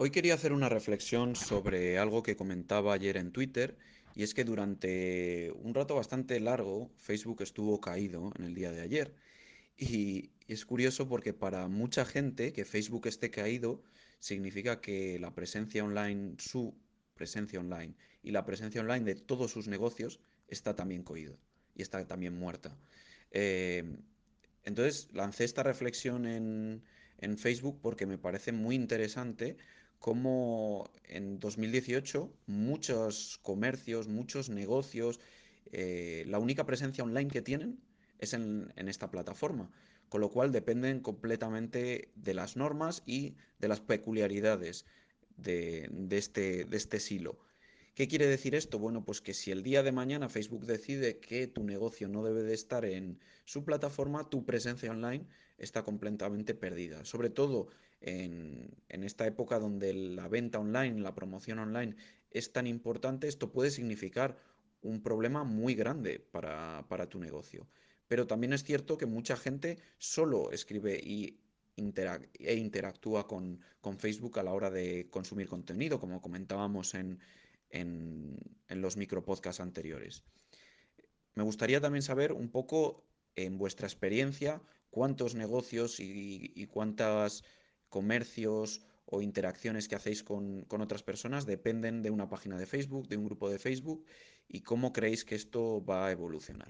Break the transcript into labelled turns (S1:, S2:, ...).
S1: Hoy quería hacer una reflexión sobre algo que comentaba ayer en Twitter, y es que durante un rato bastante largo Facebook estuvo caído en el día de ayer. Y es curioso porque para mucha gente que Facebook esté caído significa que la presencia online, su presencia online y la presencia online de todos sus negocios está también caída y está también muerta. Eh, entonces lancé esta reflexión en, en Facebook porque me parece muy interesante cómo en 2018 muchos comercios, muchos negocios, eh, la única presencia online que tienen es en, esta plataforma, con lo cual dependen completamente de las normas y de las peculiaridades de, este, de este silo. ¿Qué quiere decir esto? Bueno, pues que si el día de mañana Facebook decide que tu negocio no debe de estar en su plataforma, tu presencia online está completamente perdida. Sobre todo en, esta época donde la venta online, la promoción online es tan importante, esto puede significar un problema muy grande para, tu negocio. Pero también es cierto que mucha gente solo escribe y e interactúa con, con Facebook a la hora de consumir contenido, como comentábamos en, en, los micropodcasts anteriores. Me gustaría también saber un poco, en vuestra experiencia, cuántos negocios y, y cuántos comercios o interacciones que hacéis con otras personas dependen de una página de Facebook, de un grupo de Facebook, y cómo creéis que esto va a evolucionar.